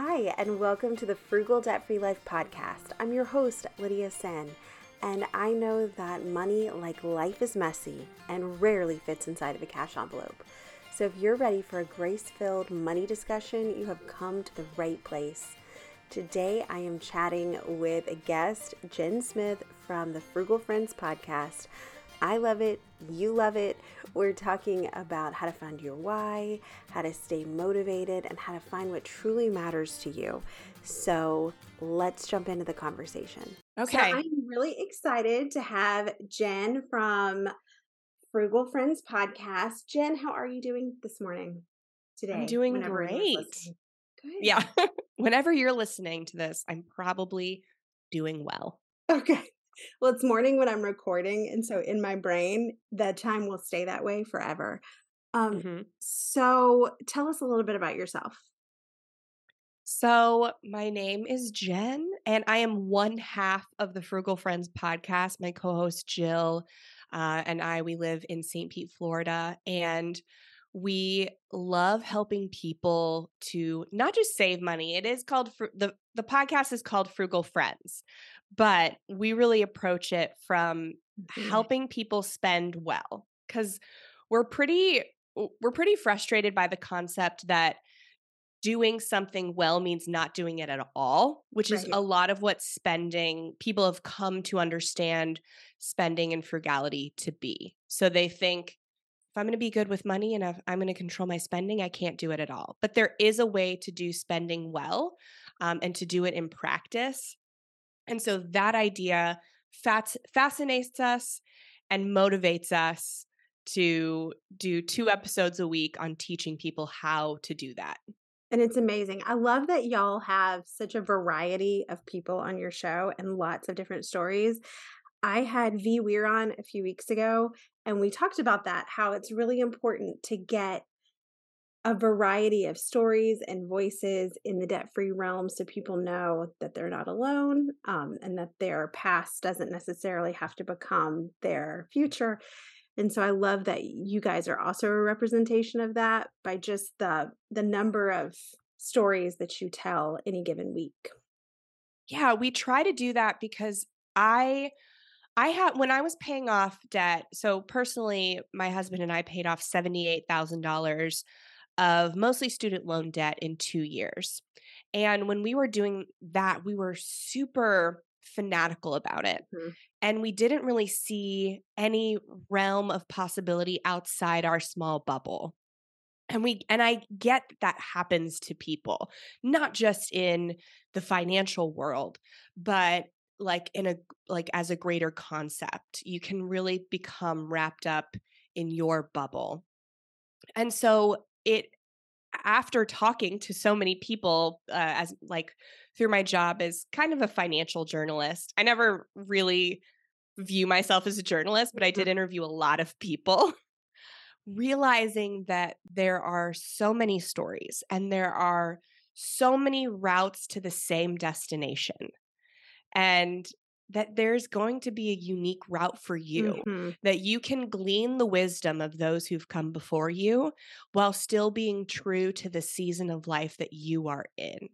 Hi, and welcome to the Frugal Debt Free Life podcast. I'm your host, Lydia Senn, and I know that money, like life, is messy and rarely fits inside of a cash envelope. So if you're ready for a grace filled money discussion, you have come to the right place. Today, I am chatting with a guest, Jen Smith from the Frugal Friends podcast. I love it. You love it. We're talking about how to find your why, how to stay motivated, and how to find what truly matters to you. So let's jump into the conversation. Okay. So I'm really excited to have Jen from Frugal Friends podcast. Jen, how are you doing this morning? Today, I'm doing great. Good. Yeah. Whenever you're listening to this, I'm probably doing well. Okay. Well, it's morning when I'm recording, and so in my brain, the time will stay that way forever. Um, Mhm. so tell us a little bit about yourself. So, my name is Jen, and I am one half of the Frugal Friends podcast. My co host, Jill, uh, and I, we live in St. Pete, Florida. And we love helping people to not just save money. It is called Fru- the the podcast is called Frugal Friends, but we really approach it from Mhm. helping people spend well because we're pretty we're pretty frustrated by the concept that doing something well means not doing it at all which is a lot of what spending people have come to understand spending and frugality to be so they think i'm going to be good with money and i'm going to control my spending i can't do it at all but there is a way to do spending well um, and to do it in practice and so that idea fats, fascinates us and motivates us to do two episodes a week on teaching people how to do that. And it's amazing. I love that y'all have such a variety of people on your show and lots of different stories. I had V Weir on a few weeks ago, and we talked about that how it's really important to get a variety of stories and voices in the debt free realm so people know that they're not alone um, and that their past doesn't necessarily have to become their future. And so I love that you guys are also a representation of that by just the the number of stories that you tell any given week. Yeah, we try to do that because I I had when I was paying off debt. So personally, my husband and I paid off $78,000 of mostly student loan debt in 2 years. And when we were doing that, we were super fanatical about it. Mhm. And we didn't really see any realm of possibility outside our small bubble. And we and I get that happens to people, not just in the financial world, but like in a like as a greater concept. You can really become wrapped up in your bubble. And so it after talking to so many people uh, as like through my job as kind of a financial journalist i never really view myself as a journalist but i did interview a lot of people realizing that there are so many stories and there are so many routes to the same destination and that there's going to be a unique route for you Mhm. that you can glean the wisdom of those who've come before you while still being true to the season of life that you are in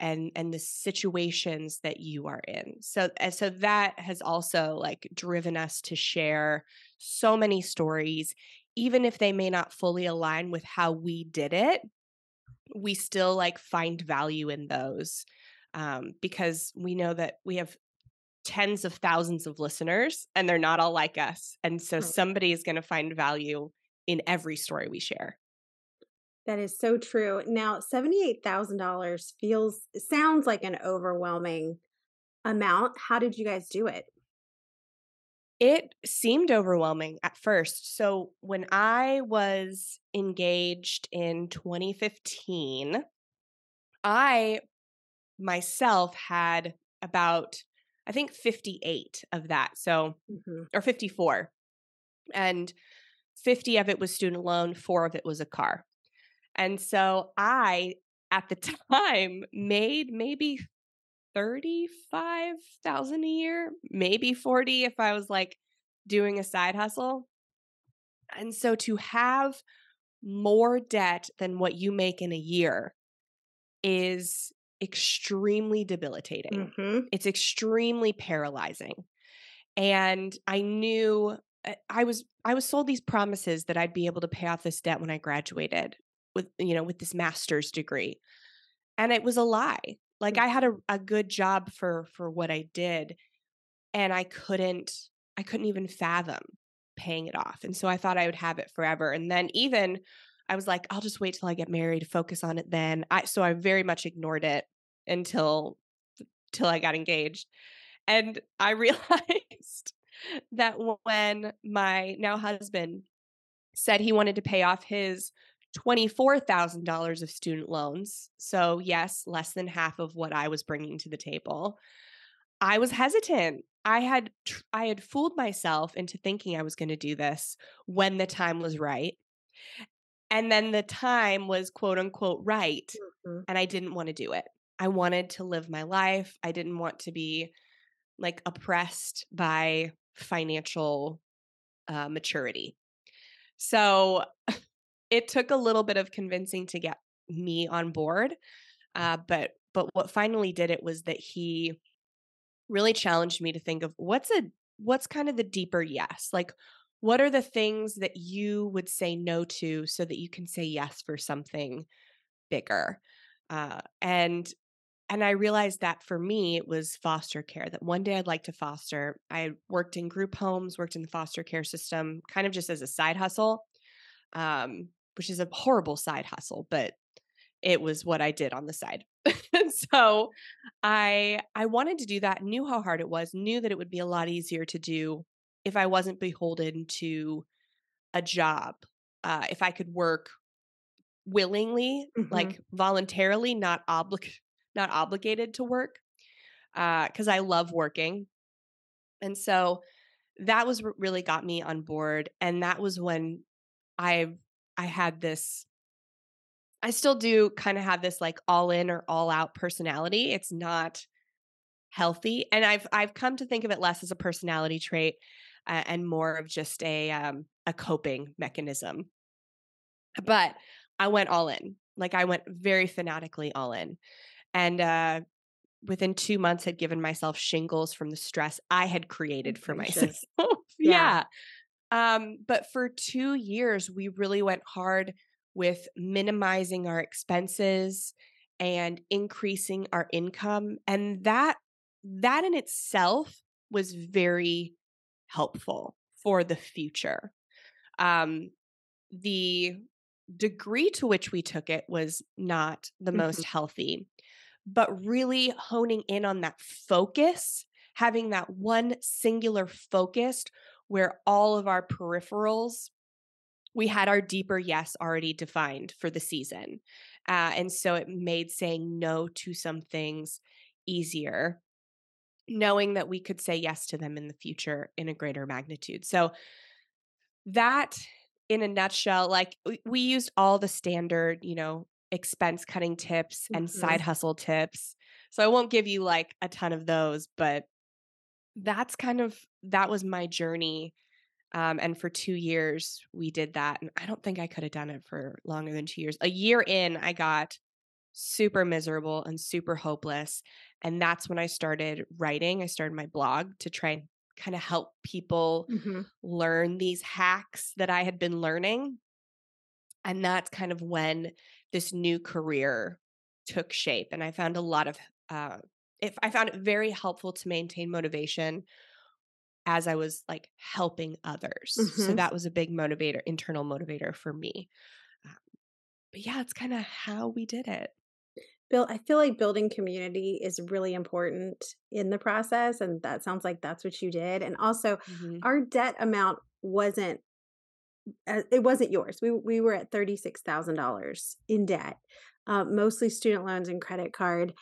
and and the situations that you are in so and so that has also like driven us to share so many stories even if they may not fully align with how we did it we still like find value in those um, because we know that we have tens of thousands of listeners and they're not all like us. And so somebody is going to find value in every story we share. That is so true. Now, $78,000 feels sounds like an overwhelming amount. How did you guys do it? It seemed overwhelming at first. So when I was engaged in 2015, I myself had about, I think, 58 of that. So, Mhm. or 54. And 50 of it was student loan, four of it was a car. And so I, at the time, made maybe 35,000 a year, maybe 40 if I was like doing a side hustle. And so to have more debt than what you make in a year is extremely debilitating. Mhm. It's extremely paralyzing. And I knew uh, I was I was sold these promises that I'd be able to pay off this debt when I graduated with you know with this master's degree. And it was a lie. Like Mm. I had a, a good job for for what I did and I couldn't I couldn't even fathom paying it off. And so I thought I would have it forever. And then even I was like, I'll just wait till I get married, focus on it then. I so I very much ignored it until till I got engaged. And I realized that when my now husband said he wanted to pay off his $24,000 of student loans, so yes, less than half of what I was bringing to the table, I was hesitant. I had I had fooled myself into thinking I was going to do this when the time was right. And then the time was quote unquote right Mhm. and I didn't want to do it. I wanted to live my life. I didn't want to be like oppressed by financial uh, maturity. So it took a little bit of convincing to get me on board, uh, but but what finally did it was that he really challenged me to think of what's a what's kind of the deeper yes, like what are the things that you would say no to so that you can say yes for something bigger? Uh, and and i realized that for me it was foster care that one day i'd like to foster i worked in group homes worked in the foster care system kind of just as a side hustle um, which is a horrible side hustle but it was what i did on the side. So i i wanted to do that knew how hard it was knew that it would be a lot easier to do if i wasn't beholden to a job uh, if i could work willingly Mhm. like voluntarily not oblig not obligated to work because i love working and so that was what really got me on board and that was when i i had this i still do kind of have this like all in or all out personality it's not healthy and i've i've come to think of it less as a personality trait uh, and more of just a um a coping mechanism but i went all in like i went very fanatically all in and uh within two months had given myself shingles from the stress i had created for myself yeah. Yeah. um but for two years we really went hard with minimizing our expenses and increasing our income and that that in itself was very helpful for the future. Um the degree to which we took it was not the most healthy but really honing in on that focus having that one singular focused where all of our peripherals we had our deeper yes already defined for the season uh, and so it made saying no to some things easier knowing that we could say yes to them in the future in a greater magnitude. So that in a nutshell like we, used all the standard you know expense cutting tips and Mhm. side hustle tips. So i won't give you like a ton of those but that's kind of that was my journey um, and for two years we did that and i don't think i could have done it for longer than two years. A year in i got super miserable and super hopeless and that's when i started writing i started my blog to try and kind of help people Mhm. learn these hacks that i had been learning and that's kind of when this new career took shape and i found a lot of uh, if i found it very helpful to maintain motivation as i was like helping others so Mhm. that was a big motivator internal motivator for me um, but yeah it's kind of how we did it Bill, I feel like building community is really important in the process. And that sounds like that's what you did. And also, Mhm. our debt amount wasn't uh, it wasn't yours. We we were at thirty six thousand dollars in debt, uh, mostly student loans and credit card.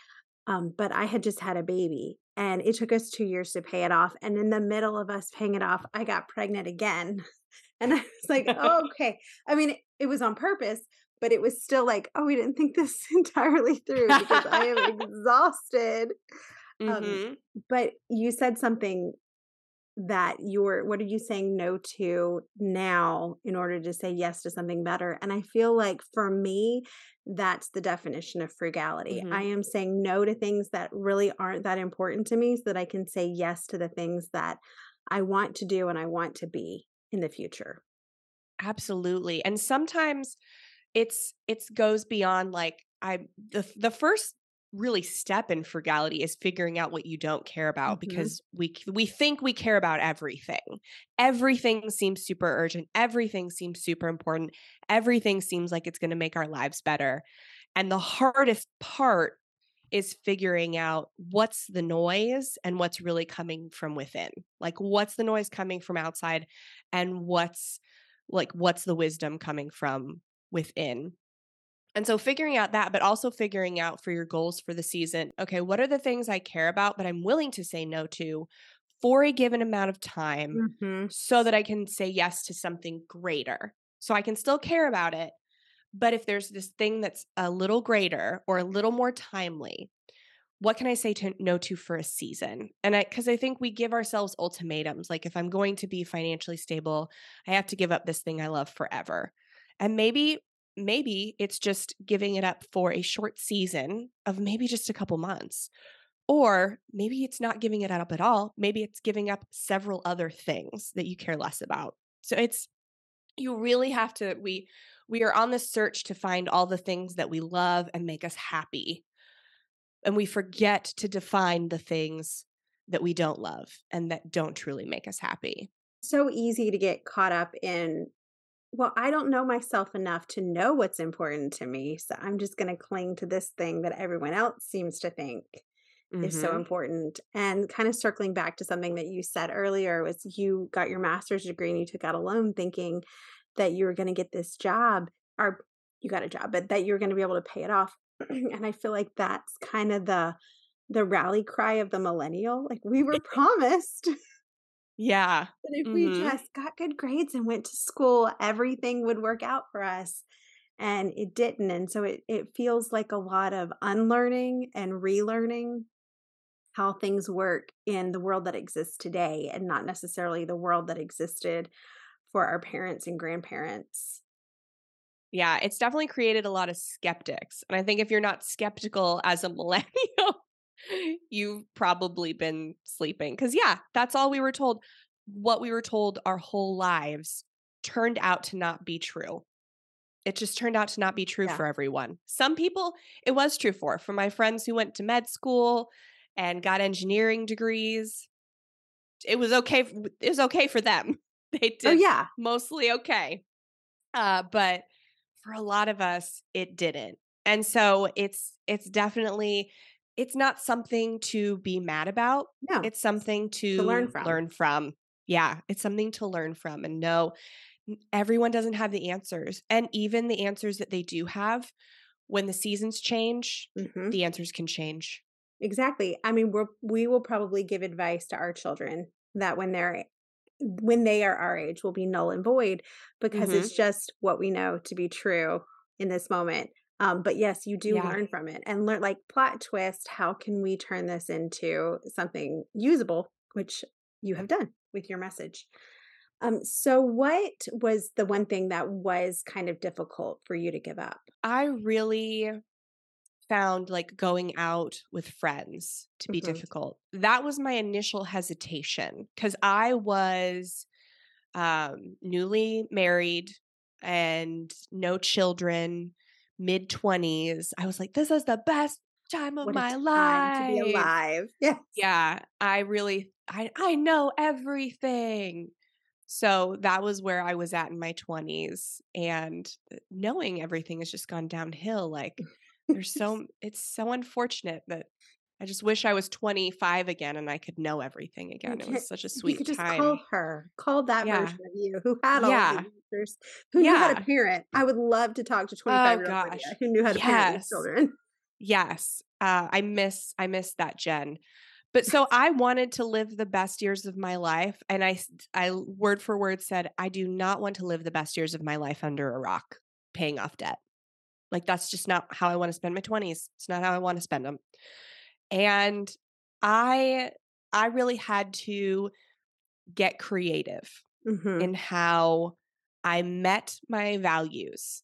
Um, but I had just had a baby, and it took us two years to pay it off. And in the middle of us paying it off, I got pregnant again, and I was like, oh, "Okay." I mean, it, it was on purpose, but it was still like, "Oh, we didn't think this entirely through because I am exhausted." Um, Mhm. but you said something that you're what are you saying no to now in order to say yes to something better and i feel like for me that's the definition of frugality Mhm. i am saying no to things that really aren't that important to me so that i can say yes to the things that i want to do and i want to be in the future Absolutely. And sometimes it's it's goes beyond like I the the first really step in frugality is figuring out what you don't care about Mhm. because we we think we care about everything. Everything seems super urgent, everything seems super important, everything seems like it's going to make our lives better. And the hardest part is figuring out what's the noise and what's really coming from within. Like what's the noise coming from outside and what's like what's the wisdom coming from within. And so figuring out that, but also figuring out for your goals for the season, okay, what are the things I care about, but I'm willing to say no to for a given amount of time mm-hmm. so that I can say yes to something greater. So I can still care about it. But if there's this thing that's a little greater or a little more timely, what can I say to no to for a season? And I because I think we give ourselves ultimatums. Like if I'm going to be financially stable, I have to give up this thing I love forever. And maybe maybe it's just giving it up for a short season of maybe just a couple months. Or maybe it's not giving it up at all. Maybe it's giving up several other things that you care less about. So it's you really have to we we are on the search to find all the things that we love and make us happy. And we forget to define the things that we don't love and that don't truly make us happy. so easy to get caught up in well i don't know myself enough to know what's important to me so i'm just going to cling to this thing that everyone else seems to think is so Mhm. important and kind of circling back to something that you said earlier was you got your master's degree and you took out a loan thinking that you were going to get this job or you got a job but that you're going to be able to pay it off and i feel like that's kind of the the rally cry of the millennial like we were promised Yeah. that if we Mhm. just got good grades and went to school everything would work out for us and it didn't and so it, it feels like a lot of unlearning and relearning how things work in the world that exists today and not necessarily the world that existed for our parents and grandparents Yeah, it's definitely created a lot of skeptics. And I think if you're not skeptical as a millennial, you've probably been sleeping. Because, yeah, that's all we were told. What we were told our whole lives turned out to not be true. It just turned out to not be true Yeah. for everyone. Some people, it was true for. For my friends who went to med school and got engineering degrees, it was okay. It was okay for them. They did oh yeah mostly okay. Uh, but for a lot of us, it didn't. And so it's it's definitely it's not something to be mad about. no It's something to, learn from. Learn from. Yeah, it's something to learn from and know everyone doesn't have the answers. And even the answers that they do have, when the seasons change, Mhm. the answers can change. Exactly. I mean, we're we will probably give advice to our children that when they're when they are our age will be null and void because Mhm. it's just what we know to be true in this moment. Um, but yes, you do Yeah. learn from it and learn like plot twist. How can we turn this into something usable, which you have done with your message? Um, so what was the one thing that was kind of difficult for you to give up? I really found like going out with friends to be Mhm. difficult. That was my initial hesitation because I was um, newly married and no children, mid 20s. I was like, this is the best time of What my time life. to be alive. Yes. Yeah, I really I I know everything. So that was where I was at in my 20s and uh, knowing everything has just gone downhill like there's so it's so unfortunate that I just wish I was 25 again and I could know everything again. It was such a sweet You could just time. call her, call that Yeah. version of you who had all Yeah. the answers, who knew how to parent. I would love to talk to 25 year old gosh. Who knew how to parent these Yes. children. Yes. Uh, I miss I miss that Jen. But so I wanted to live the best years of my life and I I word for word said I do not want to live the best years of my life under a rock paying off debt. Like that's just not how I want to spend my 20s. It's not how I want to spend them. And I I really had to get creative Mhm. in how I met my values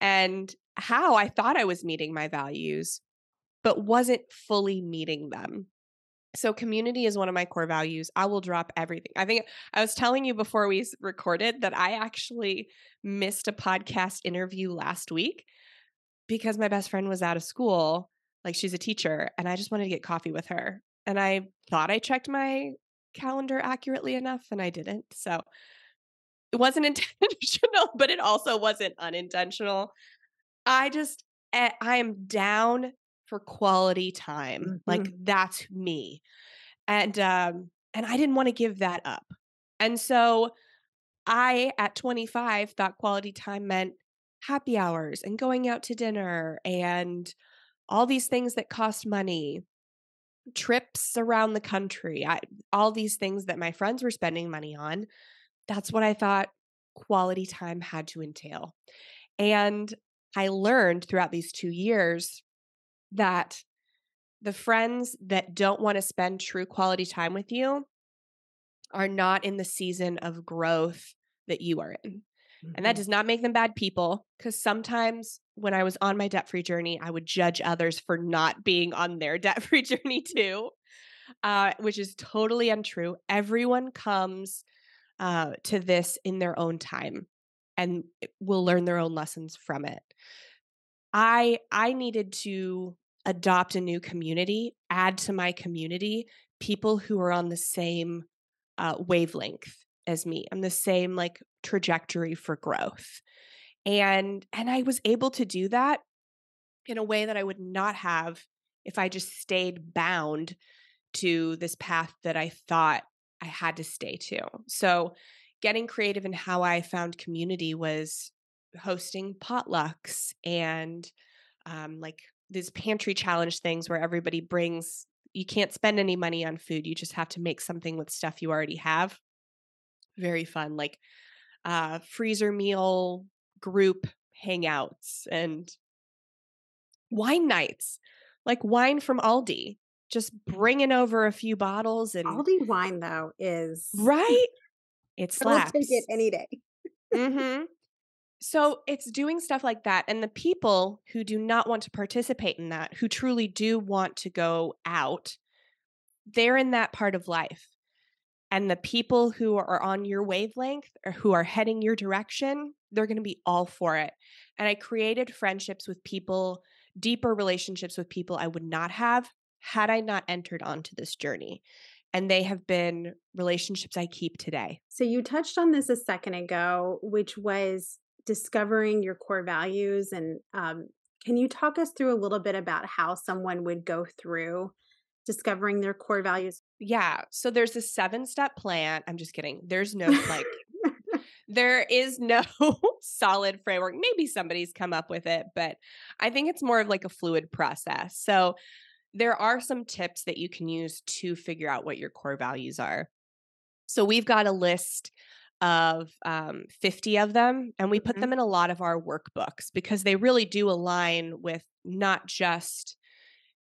and how I thought I was meeting my values, but wasn't fully meeting them. So, community is one of my core values. I will drop everything. I think I was telling you before we recorded that I actually missed a podcast interview last week because my best friend was out of school. Like, she's a teacher, and I just wanted to get coffee with her. And I thought I checked my calendar accurately enough, and I didn't. So, it wasn't intentional, but it also wasn't unintentional. I just, eh, I am down for quality time. Like that's me. And um and I didn't want to give that up. And so I at 25 thought quality time meant happy hours and going out to dinner and all these things that cost money, trips around the country, I, all these things that my friends were spending money on. That's what I thought quality time had to entail. And I learned throughout these two years that the friends that don't want to spend true quality time with you are not in the season of growth that you are in. And that Mhm. does not make them bad people because sometimes when I was on my debt free journey, I would judge others for not being on their debt free journey too, uh, which is totally untrue. Everyone comes uh, to this in their own time and will learn their own lessons from it. I I needed to adopt a new community, add to my community people who are on the same uh, wavelength as me, I'm the same like trajectory for growth, and and I was able to do that in a way that I would not have if I just stayed bound to this path that I thought I had to stay to. So, getting creative in how I found community was hosting potlucks and um, like these pantry challenge things where everybody brings, you can't spend any money on food. You just have to make something with stuff you already have. Very fun. Like uh, freezer meal group hangouts and wine nights, like wine from Aldi, just bringing over a few bottles and Aldi wine though is right. It I will slaps. take it any day. hmm So it's doing stuff like that. And the people who do not want to participate in that, who truly do want to go out, they're in that part of life. And the people who are on your wavelength or who are heading your direction, they're going to be all for it. And I created friendships with people, deeper relationships with people I would not have had I not entered onto this journey. And they have been relationships I keep today. So you touched on this a second ago, which was discovering your core values. And um, can you talk us through a little bit about how someone would go through discovering their core values? Yeah. So there's a seven step plan. I'm just kidding. There's no like, there is no solid framework. Maybe somebody's come up with it, but I think it's more of like a fluid process. So there are some tips that you can use to figure out what your core values are. So we've got a list of um, 50 of them, and we put Mhm. them in a lot of our workbooks because they really do align with not just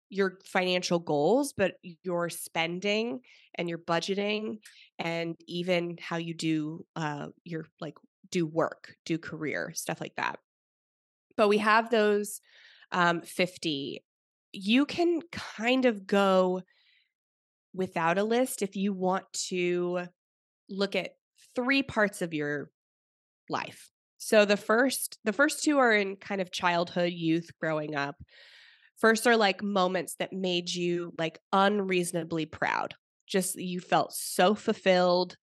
your financial goals, but your spending and your budgeting, and even how you do uh, your like do work, do career stuff like that. But we have those um, 50. You can kind of go without a list if you want to look at three parts of your life. So the first the first two are in kind of childhood, youth, growing up. First are like moments that made you like unreasonably proud. Just you felt so fulfilled.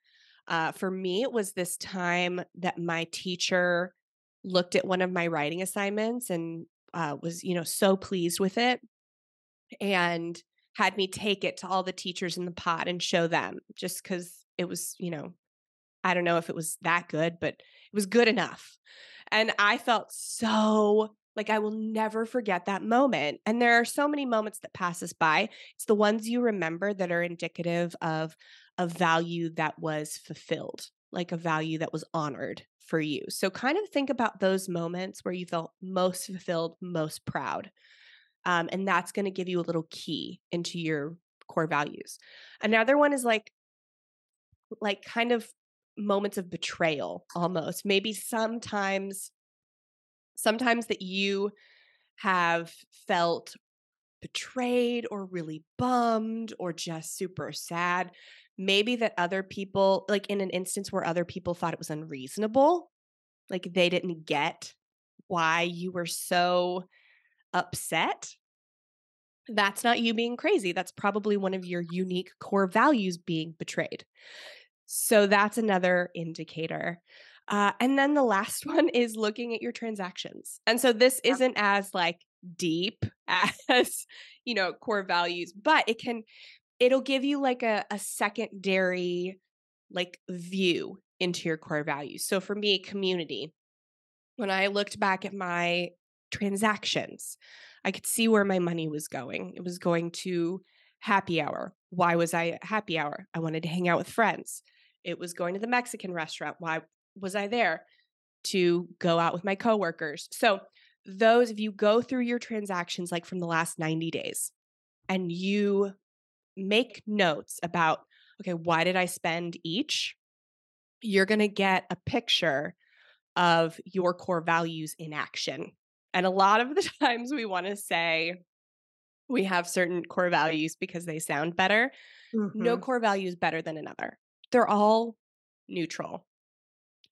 Uh, for me, it was this time that my teacher looked at one of my writing assignments and uh, was, you know, so pleased with it and had me take it to all the teachers in the pod and show them just because it was, you know, I don't know if it was that good, but it was good enough. And I felt so like I will never forget that moment. And there are so many moments that pass us by. It's the ones you remember that are indicative of a value that was fulfilled, like a value that was honored for you. So kind of think about those moments where you felt most fulfilled, most proud. Um, and that's going to give you a little key into your core values. Another one is like like kind of moments of betrayal almost. Maybe sometimes sometimes that you have felt betrayed or really bummed or just super sad. Maybe that other people, like in an instance where other people thought it was unreasonable, like they didn't get why you were so upset. That's not you being crazy. That's probably one of your unique core values being betrayed. So that's another indicator. Uh, and then the last one is looking at your transactions. And so this isn't as like deep as, you know, core values, but it can, it'll give you like a, a secondary like view into your core values. So for me, community, when I looked back at my transactions, I could see where my money was going. It was going to happy hour. Why was I at happy hour? I wanted to hang out with friends. It was going to the Mexican restaurant. Why was I there? To go out with my coworkers. So, those, if you go through your transactions like from the last 90 days and you make notes about, okay, why did I spend each? You're going to get a picture of your core values in action. And a lot of the times we want to say we have certain core values because they sound better. Mm-hmm. No core value is better than another. They're all neutral.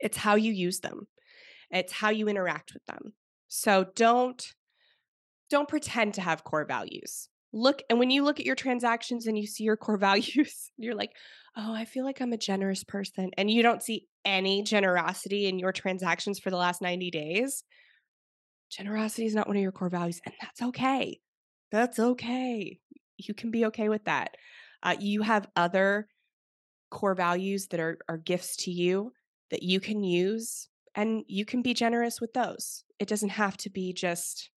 It's how you use them. It's how you interact with them. So don't don't pretend to have core values. Look and when you look at your transactions and you see your core values, you're like, "Oh, I feel like I'm a generous person." And you don't see any generosity in your transactions for the last 90 days. Generosity is not one of your core values, and that's okay. That's okay. You can be okay with that. Uh, you have other core values that are, are gifts to you that you can use and you can be generous with those. It doesn't have to be just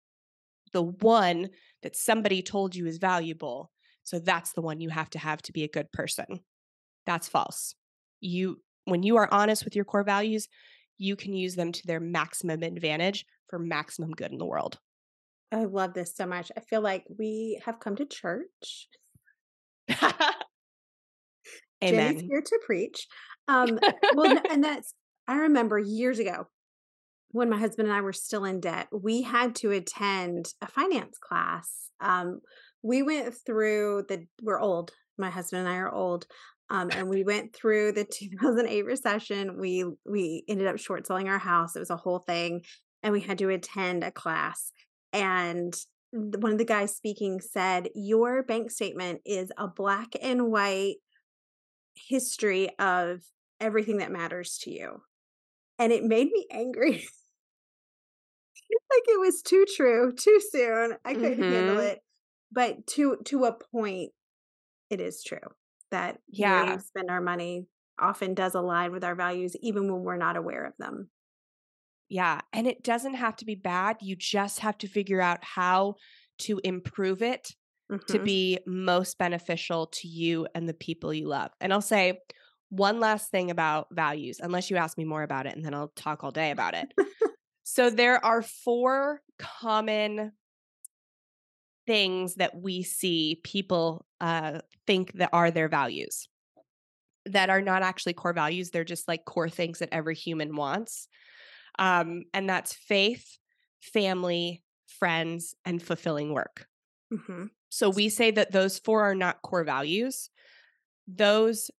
the one that somebody told you is valuable. So that's the one you have to have to be a good person. That's false. You when you are honest with your core values, you can use them to their maximum advantage for maximum good in the world. I love this so much. I feel like we have come to church. Amen. Jenny's here to preach. Um, well, and that's I remember years ago when my husband and I were still in debt, we had to attend a finance class. Um, we went through the, we're old. My husband and I are old. Um, and we went through the 2008 recession. We, we ended up short selling our house. It was a whole thing. And we had to attend a class. And one of the guys speaking said, Your bank statement is a black and white history of everything that matters to you and it made me angry. like it was too true, too soon. I couldn't mm-hmm. handle it. But to to a point, it is true that yeah, we spend our money often does align with our values, even when we're not aware of them. Yeah, and it doesn't have to be bad. You just have to figure out how to improve it mm-hmm. to be most beneficial to you and the people you love. And I'll say one last thing about values, unless you ask me more about it, and then I'll talk all day about it. so, there are four common things that we see people uh, think that are their values that are not actually core values. They're just like core things that every human wants. Um, and that's faith, family, friends, and fulfilling work. Mm-hmm. So we say that those four are not core values. Those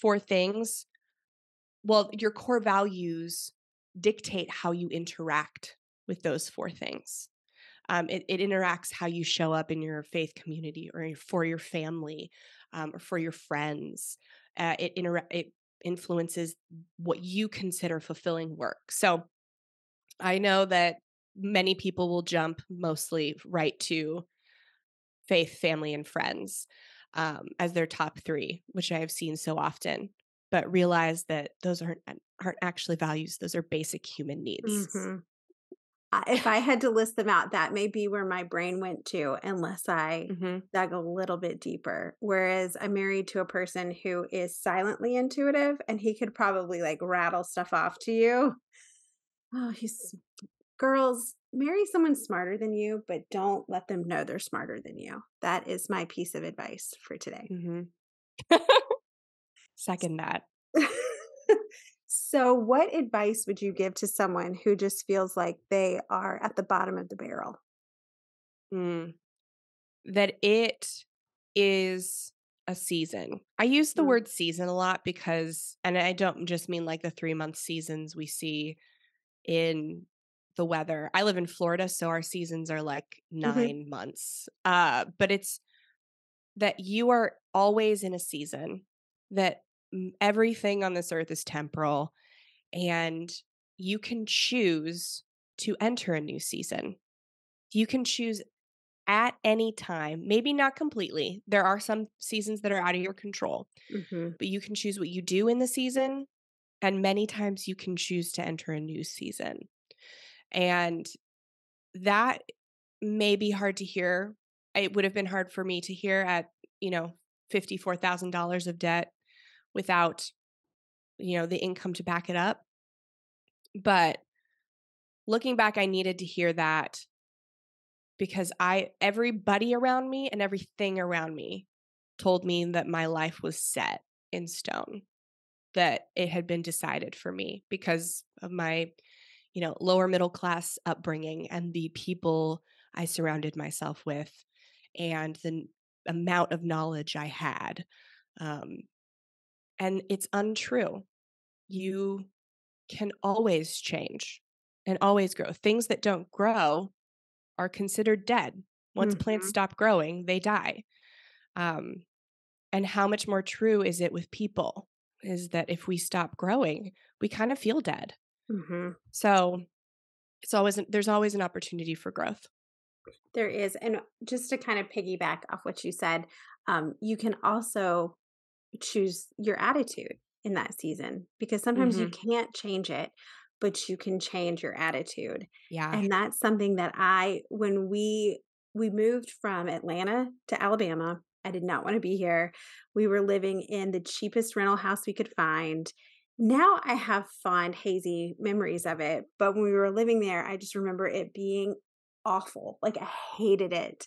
four things, well, your core values dictate how you interact with those four things. Um, it, it, interacts how you show up in your faith community or for your family um, or for your friends. Uh, it, inter- it influences what you consider fulfilling work. So I know that many people will jump mostly right to faith, family, and friends um, as their top three, which I have seen so often, but realize that those aren't aren't actually values; those are basic human needs. Mm-hmm. If I had to list them out, that may be where my brain went to, unless I mm-hmm. dug a little bit deeper. Whereas I'm married to a person who is silently intuitive, and he could probably like rattle stuff off to you. Oh, he's girls marry someone smarter than you, but don't let them know they're smarter than you. That is my piece of advice for today. Mm-hmm. Second that. so, what advice would you give to someone who just feels like they are at the bottom of the barrel? Mm. That it is a season. I use the Mm. word season a lot because, and I don't just mean like the three month seasons we see in the weather. I live in Florida, so our seasons are like Mhm. 9 months. Uh, but it's that you are always in a season, that everything on this earth is temporal, and you can choose to enter a new season. You can choose at any time, maybe not completely. There are some seasons that are out of your control, Mhm. but you can choose what you do in the season, and many times you can choose to enter a new season. And that may be hard to hear. It would have been hard for me to hear at, you know, $54,000 of debt without, you know, the income to back it up. But looking back, I needed to hear that because I, everybody around me and everything around me told me that my life was set in stone, that it had been decided for me because of my, you know, lower middle class upbringing and the people I surrounded myself with and the amount of knowledge I had. Um, and it's untrue. You can always change and always grow. Things that don't grow are considered dead. Once plants Mhm. stop growing, they die. Um, and how much more true is it with people? Is that if we stop growing, we kind of feel dead. Mhm. So it's always there's always an opportunity for growth. There is. And just to kind of piggyback off what you said, um, you can also choose your attitude in that season because sometimes you can't change it, but you can change your attitude. Yeah. And that's something that I when we we moved from Atlanta to Alabama, I did not want to be here. We were living in the cheapest rental house we could find. Now I have fond hazy memories of it, but when we were living there, I just remember it being awful. Like I hated it.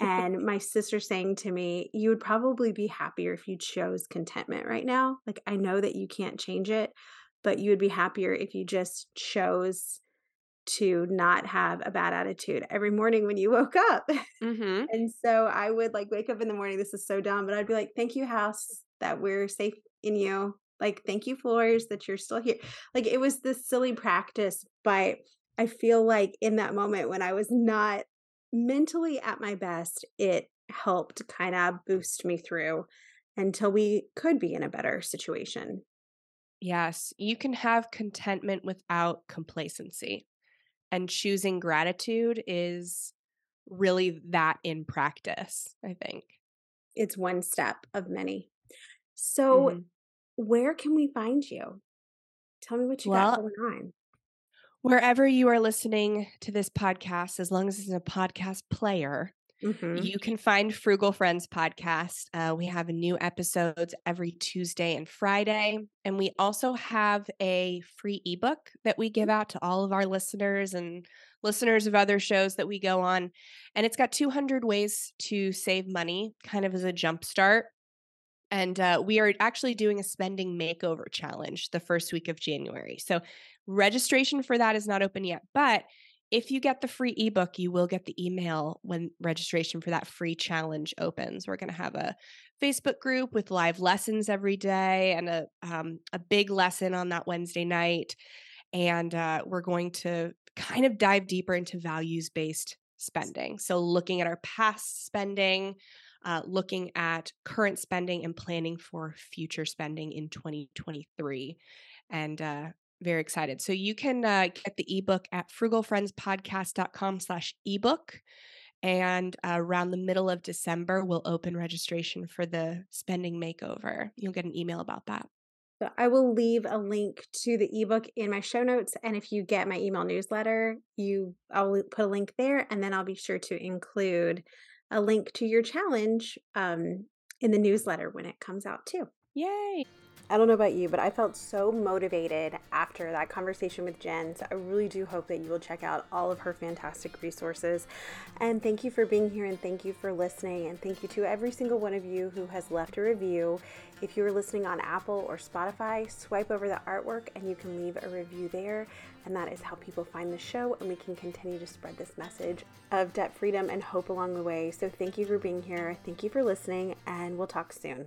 And my sister saying to me, You would probably be happier if you chose contentment right now. Like, I know that you can't change it, but you would be happier if you just chose to not have a bad attitude every morning when you woke up. mm-hmm. and so I would like wake up in the morning. This is so dumb, but I'd be like, Thank you, house, that we're safe in you. Like, thank you, floors, that you're still here. Like, it was this silly practice, but I feel like in that moment when I was not mentally at my best, it helped kind of boost me through until we could be in a better situation. Yes, you can have contentment without complacency. And choosing gratitude is really that in practice, I think. It's one step of many. So, Mhm. Where can we find you? Tell me what you Well, got going on. Wherever you are listening to this podcast, as long as it's a podcast player, Mhm. you can find Frugal Friends podcast. Uh, we have new episodes every Tuesday and Friday. And we also have a free ebook that we give out to all of our listeners and listeners of other shows that we go on. And it's got 200 ways to save money, kind of as a jump start. And uh, we are actually doing a spending makeover challenge the first week of January. So registration for that is not open yet. But if you get the free ebook, you will get the email when registration for that free challenge opens. We're going to have a Facebook group with live lessons every day and a um, a big lesson on that Wednesday night, and uh, we're going to kind of dive deeper into values based spending. So looking at our past spending, uh, looking at current spending, and planning for future spending in 2023, and uh, very excited. So you can uh, get the ebook at frugalfriendspodcast.com slash ebook. And uh, around the middle of December, we'll open registration for the spending makeover. You'll get an email about that. So I will leave a link to the ebook in my show notes. And if you get my email newsletter, you I'll put a link there and then I'll be sure to include a link to your challenge um, in the newsletter when it comes out too. Yay! I don't know about you, but I felt so motivated after that conversation with Jen. So I really do hope that you will check out all of her fantastic resources. And thank you for being here and thank you for listening. And thank you to every single one of you who has left a review. If you are listening on Apple or Spotify, swipe over the artwork and you can leave a review there. And that is how people find the show and we can continue to spread this message of debt freedom and hope along the way. So thank you for being here. Thank you for listening, and we'll talk soon.